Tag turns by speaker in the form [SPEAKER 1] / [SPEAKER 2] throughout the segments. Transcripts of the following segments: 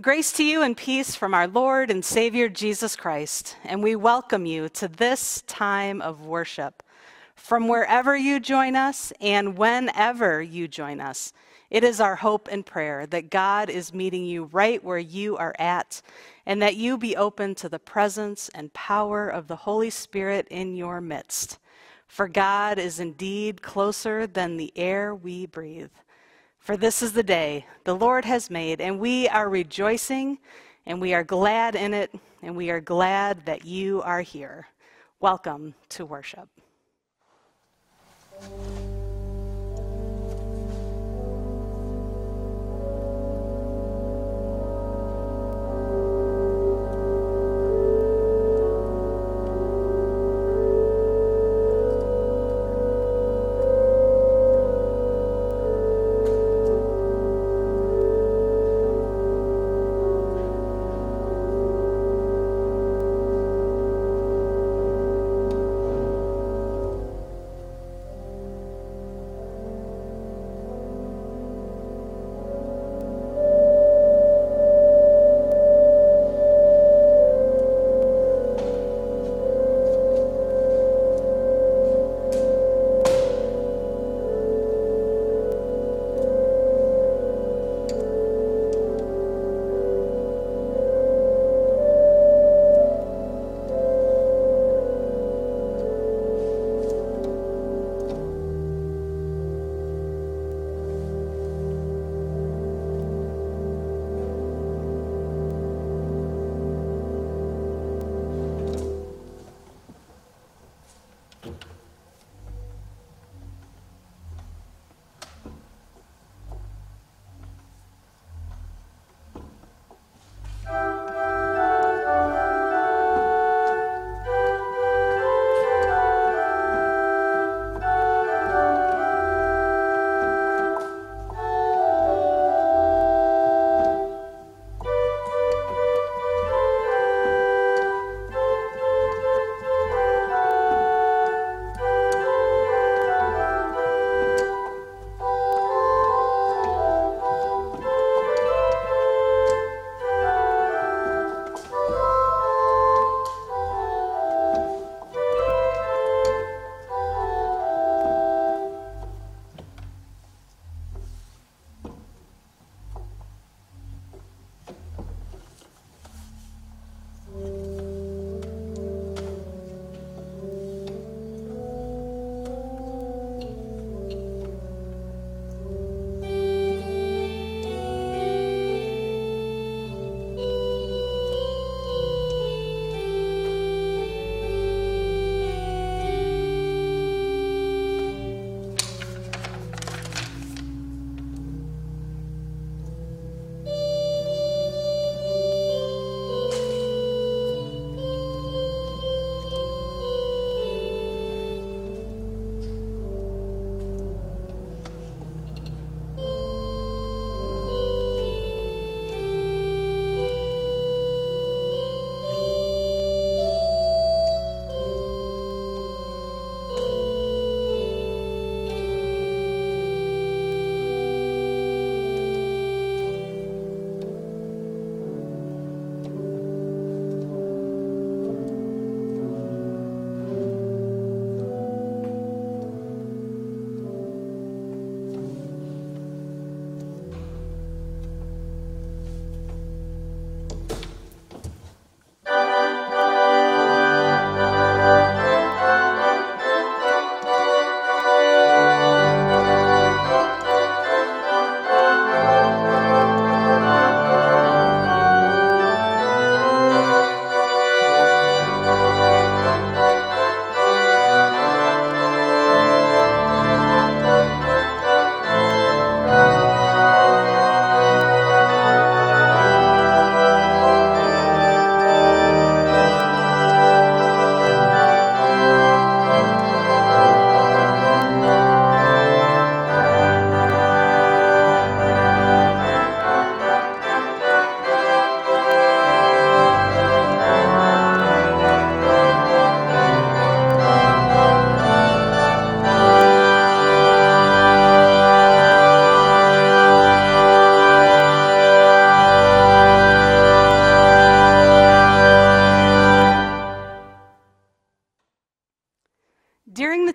[SPEAKER 1] Grace to you and peace from our Lord and Savior Jesus Christ, and we welcome you to this time of worship. From wherever you join us and whenever you join us, it is our hope and prayer that God is meeting you right where you are at, and that you be open to the presence and power of the Holy Spirit in your midst. For God is indeed closer than the air we breathe. For this is the day the Lord has made, and we are rejoicing, and we are glad in it, and we are glad that you are here. Welcome to worship.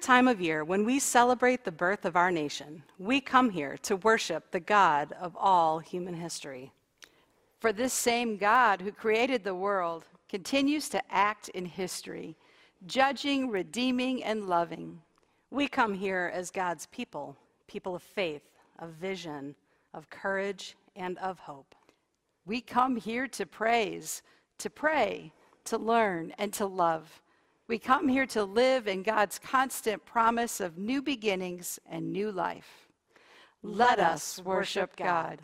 [SPEAKER 1] Time of year, when we celebrate the birth of our nation, we come here to worship the God of all human history.
[SPEAKER 2] For this same God who created the world continues to act in history, judging, redeeming, and loving.
[SPEAKER 1] We come here as God's people, people of faith, of vision, of courage, and of hope.
[SPEAKER 2] We come here to praise, to pray, to learn, and to love. We come here to live in God's constant promise of new beginnings and new life. Let us worship God.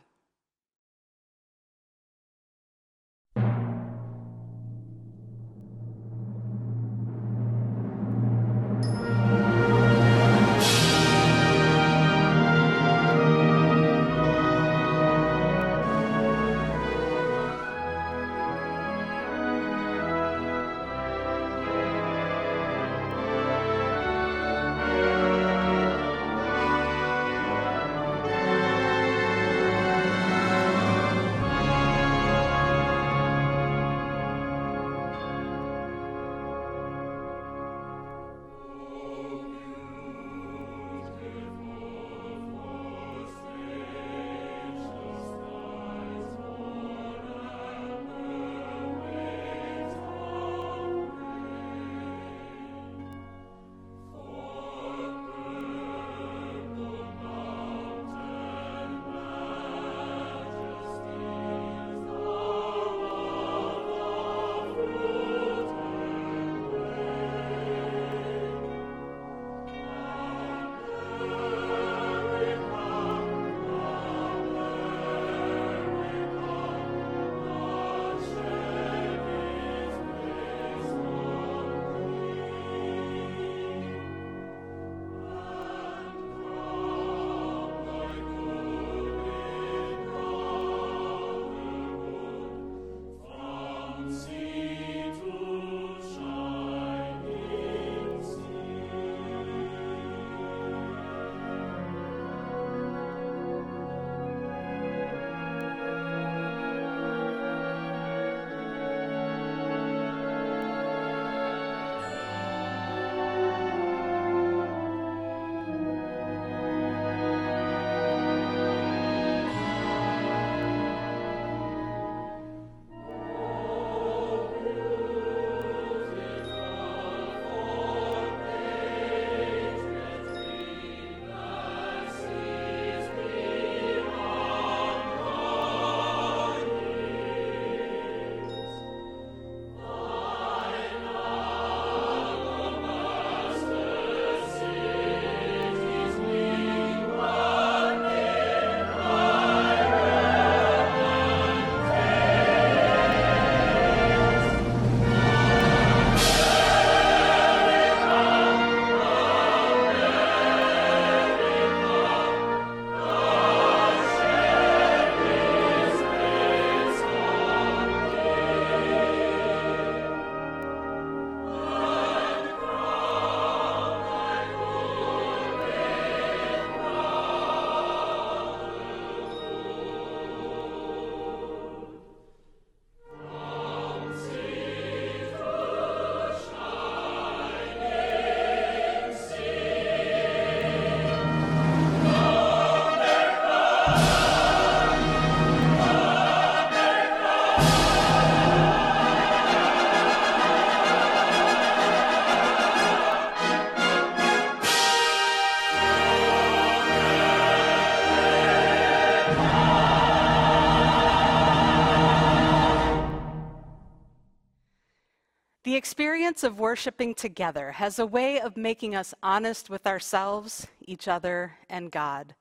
[SPEAKER 1] Experience of worshiping together has a way of making us honest with ourselves, each other, and God.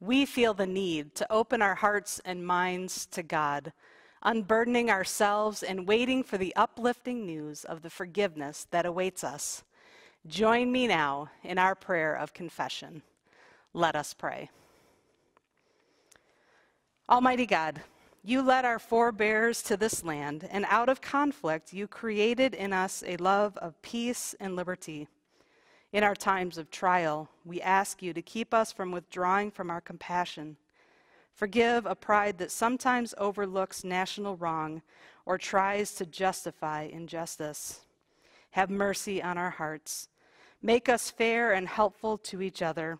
[SPEAKER 1] We feel the need to open our hearts and minds to God, unburdening ourselves and waiting for the uplifting news of the forgiveness that awaits us. Join me now in our prayer of confession. Let us pray. Almighty God, you led our forebears to this land, and out of conflict, you created in us a love of peace and liberty. In our times of trial, we ask you to keep us from withdrawing from our compassion. Forgive a pride that sometimes overlooks national wrong or tries to justify injustice. Have mercy on our hearts. Make us fair and helpful to each other.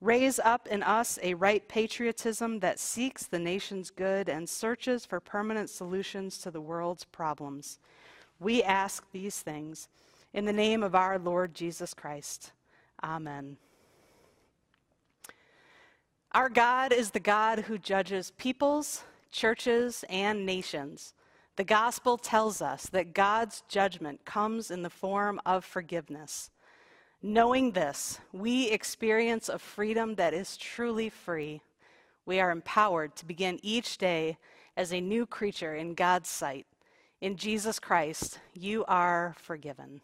[SPEAKER 1] Raise up in us a right patriotism that seeks the nation's good and searches for permanent solutions to the world's problems. We ask these things in the name of our Lord Jesus Christ. Amen. Our God is the God who judges peoples, churches, and nations. The gospel tells us that God's judgment comes in the form of forgiveness. Knowing this, we experience a freedom that is truly free. We are empowered to begin each day as a new creature in God's sight. In Jesus Christ, you are forgiven.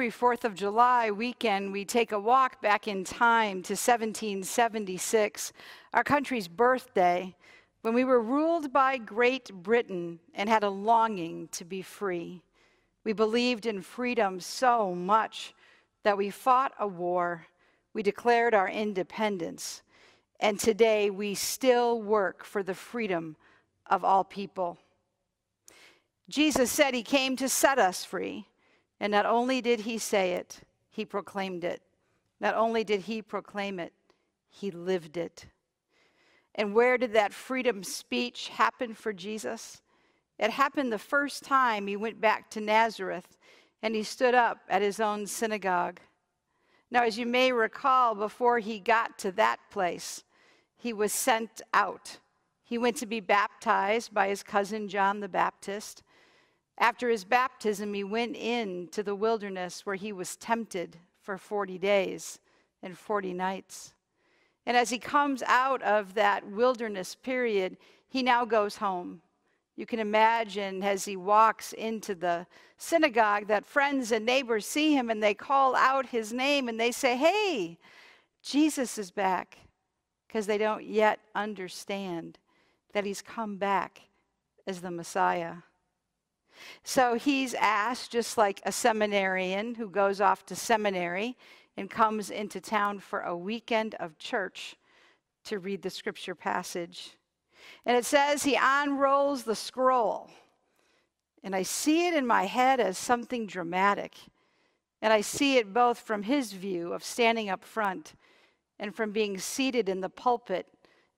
[SPEAKER 2] Every 4th of July weekend, we take a walk back in time to 1776, our country's birthday, when we were ruled by Great Britain and had a longing to be free. We believed in freedom so much that we fought a war. We declared our independence. And today we still work for the freedom of all people. Jesus said he came to set us free. And not only did he say it, he proclaimed it. Not only did he proclaim it, he lived it. And where did that freedom speech happen for Jesus? It happened the first time he went back to Nazareth and he stood up at his own synagogue. Now, as you may recall, before he got to that place, he was sent out. He went to be baptized by his cousin John the Baptist. After his baptism, he went into the wilderness where he was tempted for 40 days and 40 nights. And as he comes out of that wilderness period, he now goes home. You can imagine as he walks into the synagogue that friends and neighbors see him and they call out his name and they say, Hey, Jesus is back. Because they don't yet understand that he's come back as the Messiah. So he's asked, just like a seminarian who goes off to seminary and comes into town for a weekend of church to read the scripture passage. And it says he unrolls the scroll. And I see it in my head as something dramatic. And I see it both from his view of standing up front and from being seated in the pulpit,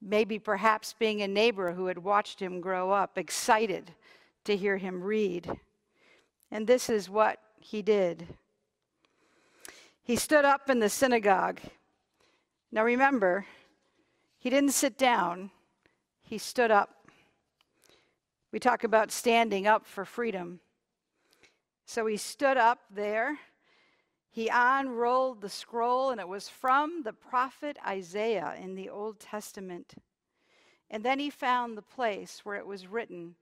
[SPEAKER 2] maybe perhaps being a neighbor who had watched him grow up, excited to hear him read. And this is what he did. He stood up in the synagogue. Now remember, he didn't sit down, he stood up. We talk about standing up for freedom. So he stood up there. He unrolled the scroll, and it was from the prophet Isaiah in the Old Testament. And then he found the place where it was written,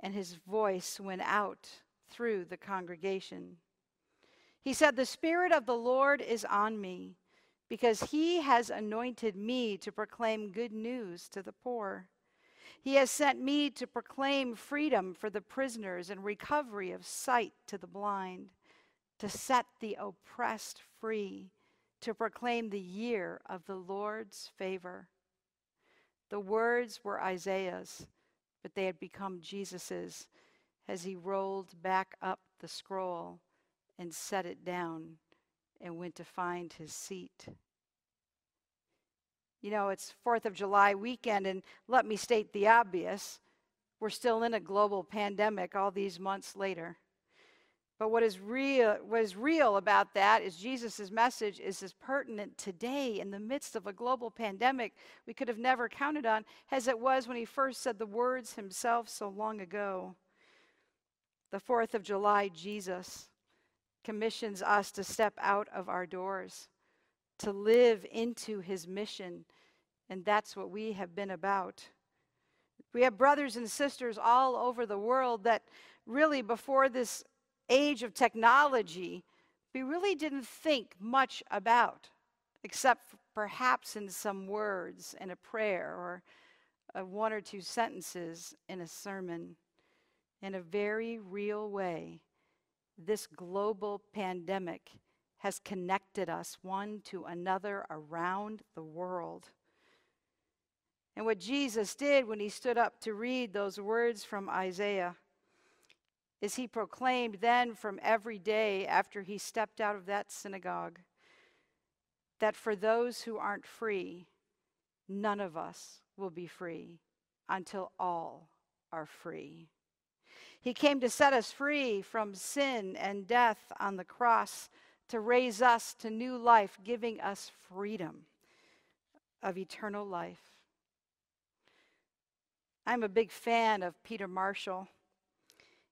[SPEAKER 2] and his voice went out through the congregation. He said, The Spirit of the Lord is on me, because he has anointed me to proclaim good news to the poor. He has sent me to proclaim freedom for the prisoners and recovery of sight to the blind, to set the oppressed free, to proclaim the year of the Lord's favor. The words were Isaiah's but they had become Jesus's as he rolled back up the scroll and set it down and went to find his seat. You know, it's 4th of July weekend, and let me state the obvious. We're still in a global pandemic all these months later. But what is real, what is real about that is Jesus' message is as pertinent today in the midst of a global pandemic we could have never counted on as it was when he first said the words himself so long ago. The 4th of July, Jesus commissions us to step out of our doors, to live into his mission, and that's what we have been about. We have brothers and sisters all over the world that really, before this age of technology, we really didn't think much about, except perhaps in some words in a prayer or a one or two sentences in a sermon. In a very real way, this global pandemic has connected us one to another around the world. And what Jesus did when he stood up to read those words from Isaiah is he proclaimed then from every day after he stepped out of that synagogue that for those who aren't free, none of us will be free until all are free. He came to set us free from sin and death on the cross, to raise us to new life, giving us freedom of eternal life. I'm a big fan of Peter Marshall.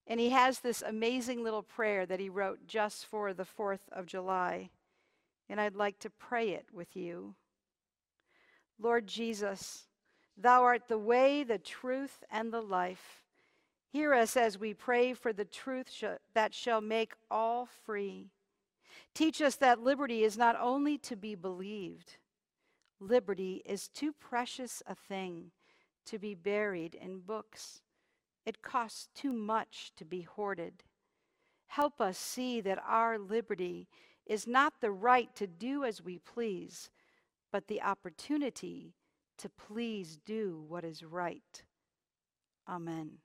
[SPEAKER 2] And he has this amazing little prayer that he wrote just for the 4th of July. And I'd like to pray it with you. Lord Jesus, thou art the way, the truth, and the life. Hear us as we pray for the truth sh- that shall make all free. Teach us that liberty is not only to be believed, liberty is too precious a thing to be buried in books. It costs too much to be hoarded. Help us see that our liberty is not the right to do as we please, but the opportunity to please do what is right. Amen.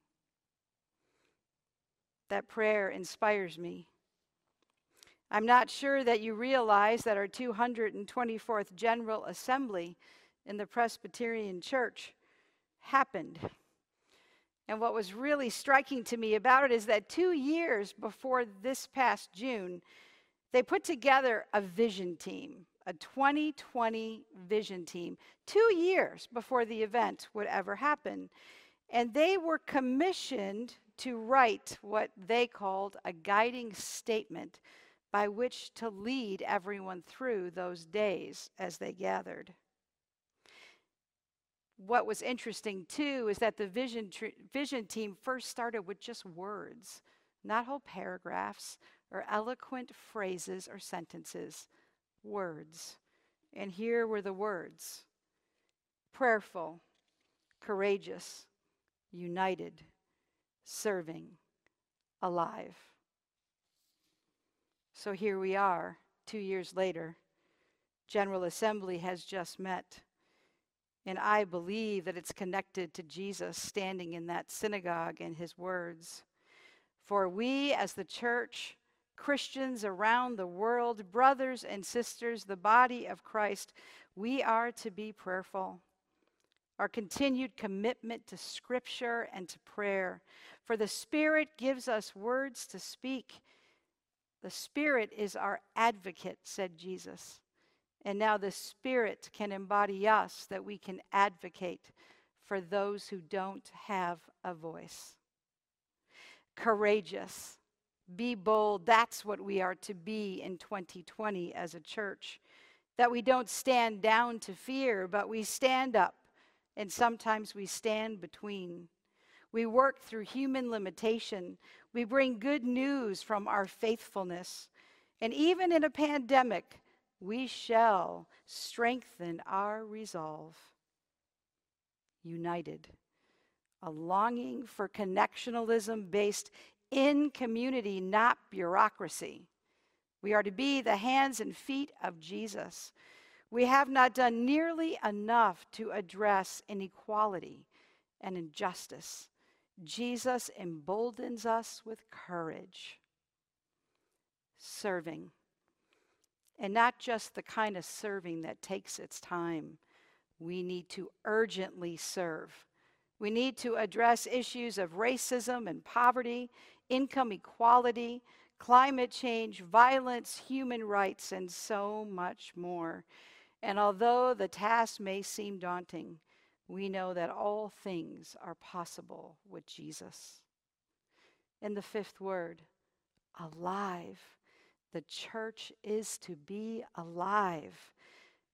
[SPEAKER 2] That prayer inspires me. I'm not sure that you realize that our 224th General Assembly in the Presbyterian Church happened and what was really striking to me about it is that two years before this past June, they put together a vision team, a 2020 vision team, two years before the event would ever happen. And they were commissioned to write what they called a guiding statement by which to lead everyone through those days as they gathered what was interesting too is that the vision, tr- vision team first started with just words, not whole paragraphs or eloquent phrases or sentences, words. And here were the words prayerful, courageous, united, serving, alive. So here we are, two years later. General Assembly has just met. And I believe that it's connected to Jesus standing in that synagogue and his words. For we, as the church, Christians around the world, brothers and sisters, the body of Christ, we are to be prayerful. Our continued commitment to Scripture and to prayer. For the Spirit gives us words to speak. The Spirit is our advocate, said Jesus. And now the Spirit can embody us that we can advocate for those who don't have a voice. Courageous, be bold. That's what we are to be in 2020 as a church. That we don't stand down to fear, but we stand up, and sometimes we stand between. We work through human limitation. We bring good news from our faithfulness. And even in a pandemic, we shall strengthen our resolve. United, a longing for connectionalism based in community, not bureaucracy. We are to be the hands and feet of Jesus. We have not done nearly enough to address inequality and injustice. Jesus emboldens us with courage. Serving and not just the kind of serving that takes its time. We need to urgently serve. We need to address issues of racism and poverty, income equality, climate change, violence, human rights, and so much more. And although the task may seem daunting, we know that all things are possible with Jesus. In the fifth word, alive. The church is to be alive.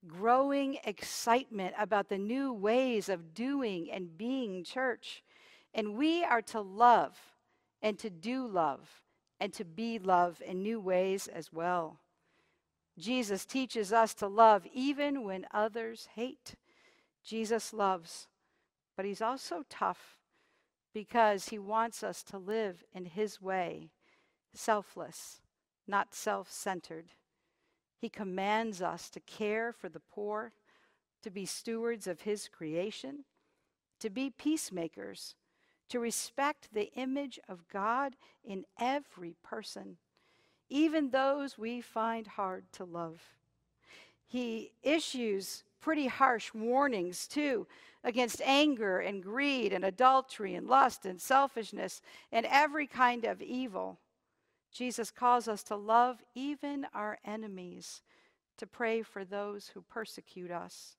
[SPEAKER 2] Growing excitement about the new ways of doing and being church. And we are to love and to do love and to be love in new ways as well. Jesus teaches us to love even when others hate. Jesus loves, but he's also tough because he wants us to live in his way, selfless, not self centered. He commands us to care for the poor, to be stewards of his creation, to be peacemakers, to respect the image of God in every person, even those we find hard to love. He issues pretty harsh warnings, too, against anger and greed and adultery and lust and selfishness and every kind of evil. Jesus calls us to love even our enemies, to pray for those who persecute us.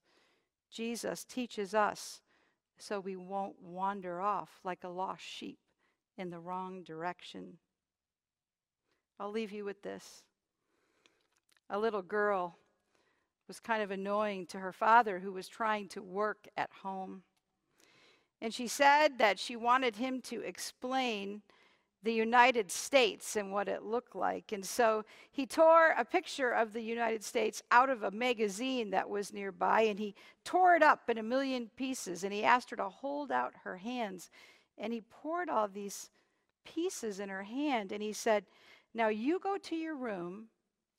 [SPEAKER 2] Jesus teaches us so we won't wander off like a lost sheep in the wrong direction. I'll leave you with this. A little girl was kind of annoying to her father who was trying to work at home. And she said that she wanted him to explain the United States and what it looked like. And so he tore a picture of the United States out of a magazine that was nearby and he tore it up in a million pieces and he asked her to hold out her hands. And he poured all these pieces in her hand and he said, Now you go to your room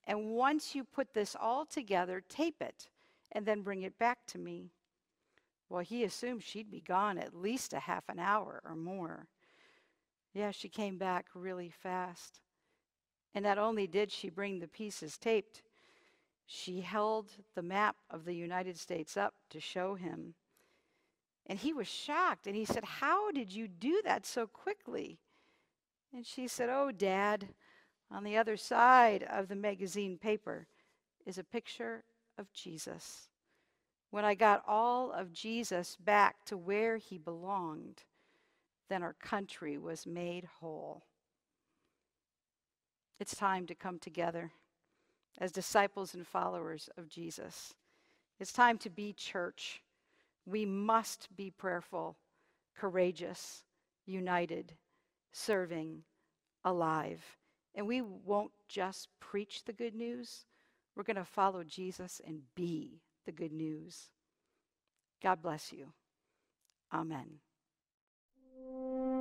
[SPEAKER 2] and once you put this all together, tape it and then bring it back to me. Well, he assumed she'd be gone at least a half an hour or more. Yeah, she came back really fast. And not only did she bring the pieces taped, she held the map of the United States up to show him. And he was shocked and he said, How did you do that so quickly? And she said, Oh, Dad, on the other side of the magazine paper is a picture of Jesus. When I got all of Jesus back to where he belonged, then our country was made whole. It's time to come together as disciples and followers of Jesus. It's time to be church. We must be prayerful, courageous, united, serving, alive. And we won't just preach the good news, we're going to follow Jesus and be the good news. God bless you. Amen.
[SPEAKER 1] Música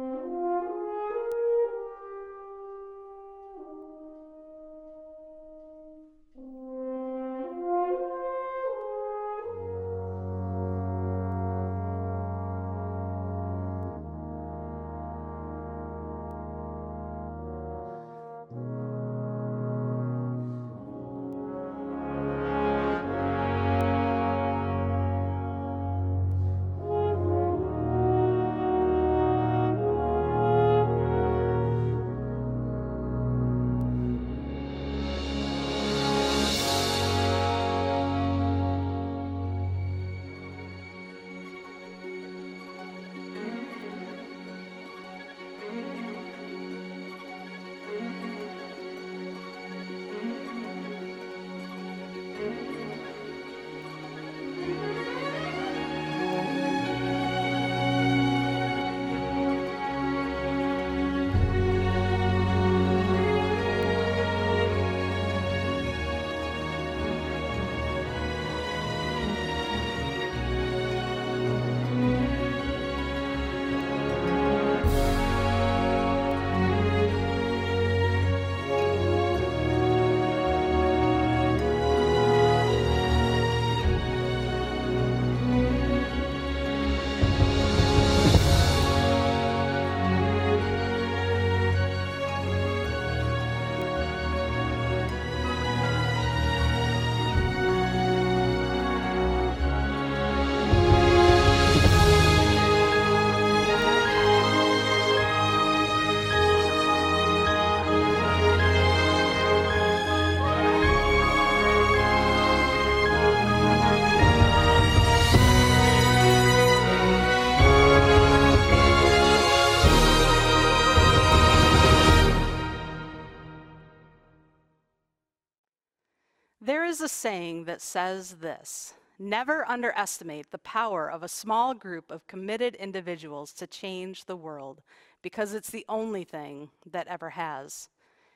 [SPEAKER 1] There is a saying that says this Never underestimate the power of a small group of committed individuals to change the world, because it's the only thing that ever has.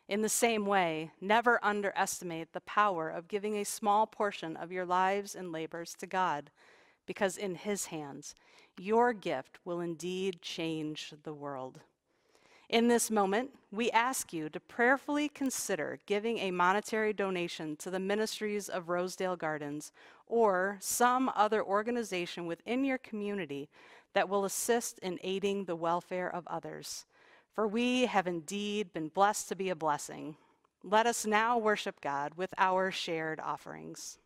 [SPEAKER 1] In the same way, never underestimate the power of giving a small portion of your lives and labors to God, because in His hands, your gift will indeed change the world. In this moment, we ask you to prayerfully consider giving a monetary donation to the ministries of Rosedale Gardens or some other organization within your community that will assist in aiding the welfare of others. For we have indeed been blessed to be a blessing. Let us now worship God with our shared offerings.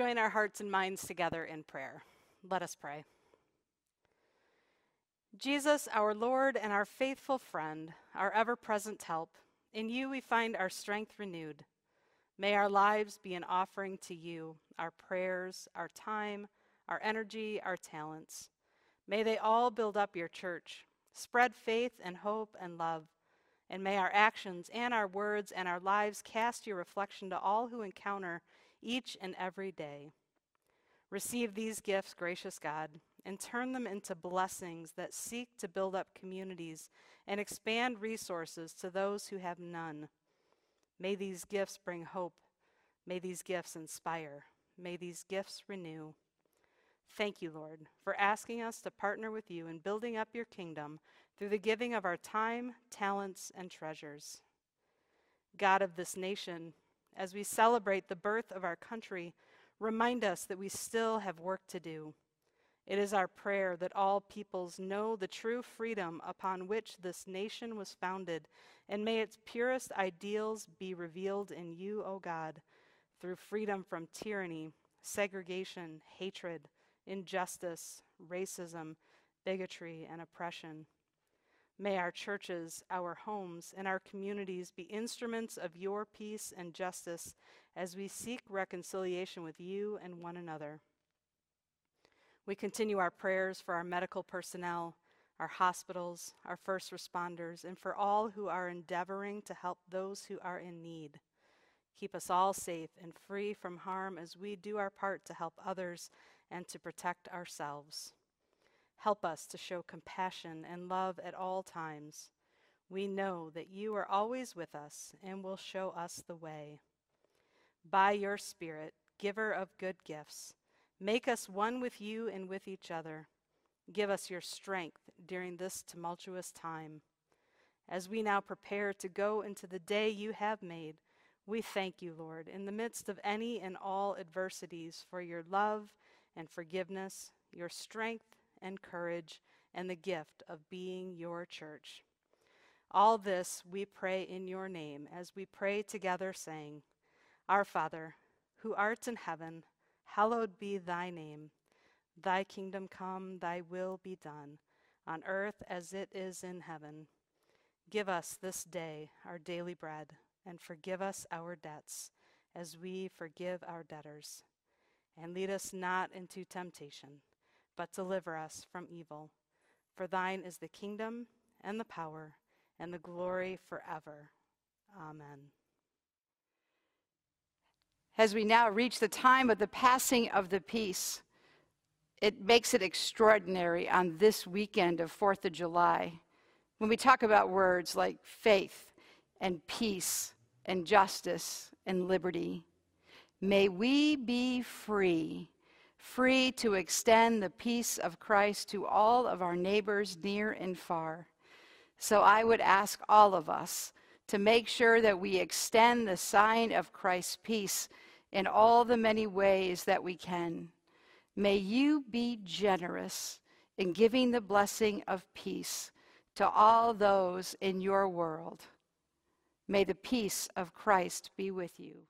[SPEAKER 1] Join our hearts and minds together in prayer. Let us pray. Jesus, our Lord and our faithful friend, our ever present help, in you we find our strength renewed. May our lives be an offering to you, our prayers, our time, our energy, our talents. May they all build up your church, spread faith and hope and love. And may our actions and our words and our lives cast your reflection to all who encounter each and every day. Receive these gifts, gracious God, and turn them into blessings that seek to build up communities and expand resources to those who have none. May these gifts bring hope. May these gifts inspire. May these gifts renew. Thank you, Lord, for asking us to partner with you in building up your kingdom through the giving of our time, talents, and treasures. God of this nation, as we celebrate the birth of our country, remind us that we still have work to do. It is our prayer that all peoples know the true freedom upon which this nation was founded, and may its purest ideals be revealed in you, O God, through freedom from tyranny, segregation, hatred, injustice, racism, bigotry, and oppression. May our churches, our homes, and our communities be instruments of your peace and justice as we seek reconciliation with you and one another. We continue our prayers for our medical personnel, our hospitals, our first responders, and for all who are endeavoring to help those who are in need. Keep us all safe and free from harm as we do our part to help others and to protect ourselves. Help us to show compassion and love at all times. We know that you are always with us and will show us the way. By your Spirit, giver of good gifts, make us one with you and with each other. Give us your strength during this tumultuous time. As we now prepare to go into the day you have made, we thank you, Lord, in the midst of any and all adversities, for your love and forgiveness, your strength and courage, and the gift of being your church. All this we pray in your name as we pray together, saying, Our Father, who art in heaven, hallowed be thy name. Thy kingdom come, thy will be done, on earth as it is in heaven. Give us this day our daily bread, and forgive us our debts, as we forgive our debtors. And lead us not into temptation but deliver us from evil. For thine is the kingdom and the power and the glory forever. Amen.
[SPEAKER 2] As we now reach the time of the passing of the peace, it makes it extraordinary on this weekend of 4th of July when we talk about words like faith and peace and justice and liberty. May we be free free to extend the peace of Christ to all of our neighbors near and far. So I would ask all of us to make sure that we extend the sign of Christ's peace in all the many ways that we can. May you be generous in giving the blessing of peace to all those in your world. May the peace of Christ be with you.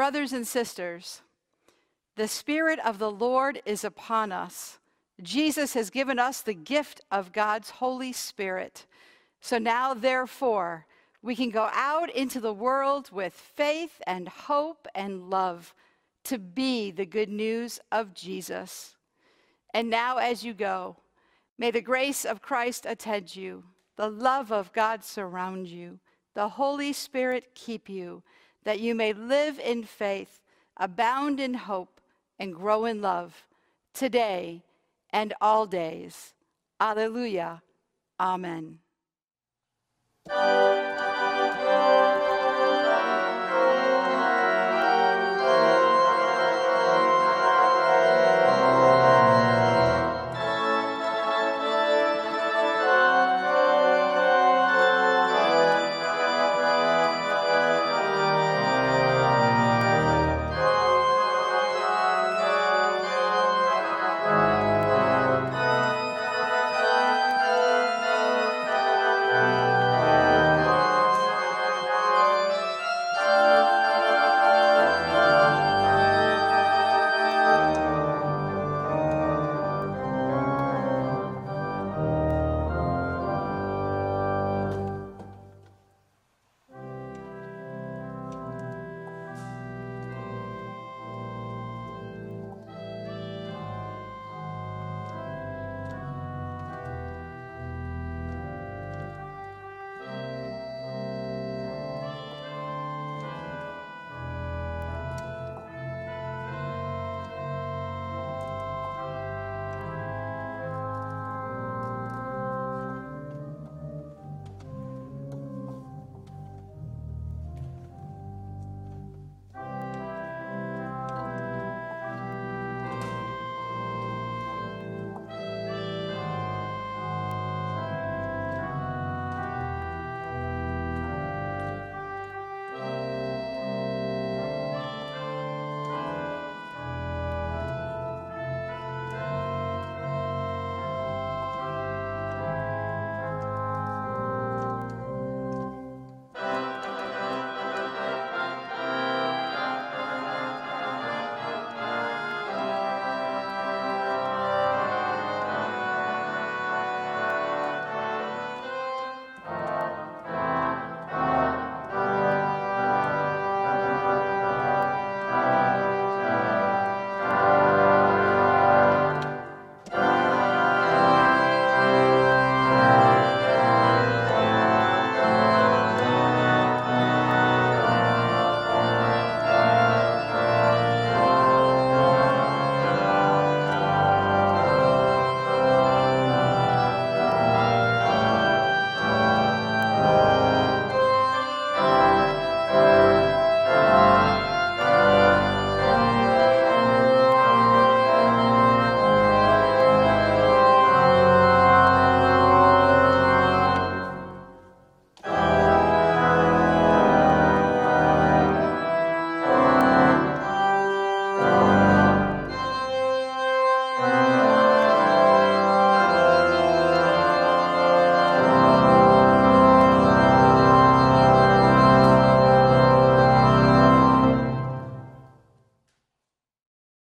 [SPEAKER 2] Brothers and sisters, the Spirit of the Lord is upon us. Jesus has given us the gift of God's Holy Spirit. So now, therefore, we can go out into the world with faith and hope and love to be the good news of Jesus. And now, as you go, may the grace of Christ attend you, the love of God surround you, the Holy Spirit keep you, that you may live in faith, abound in hope, and grow in love today and all days. Alleluia. Amen.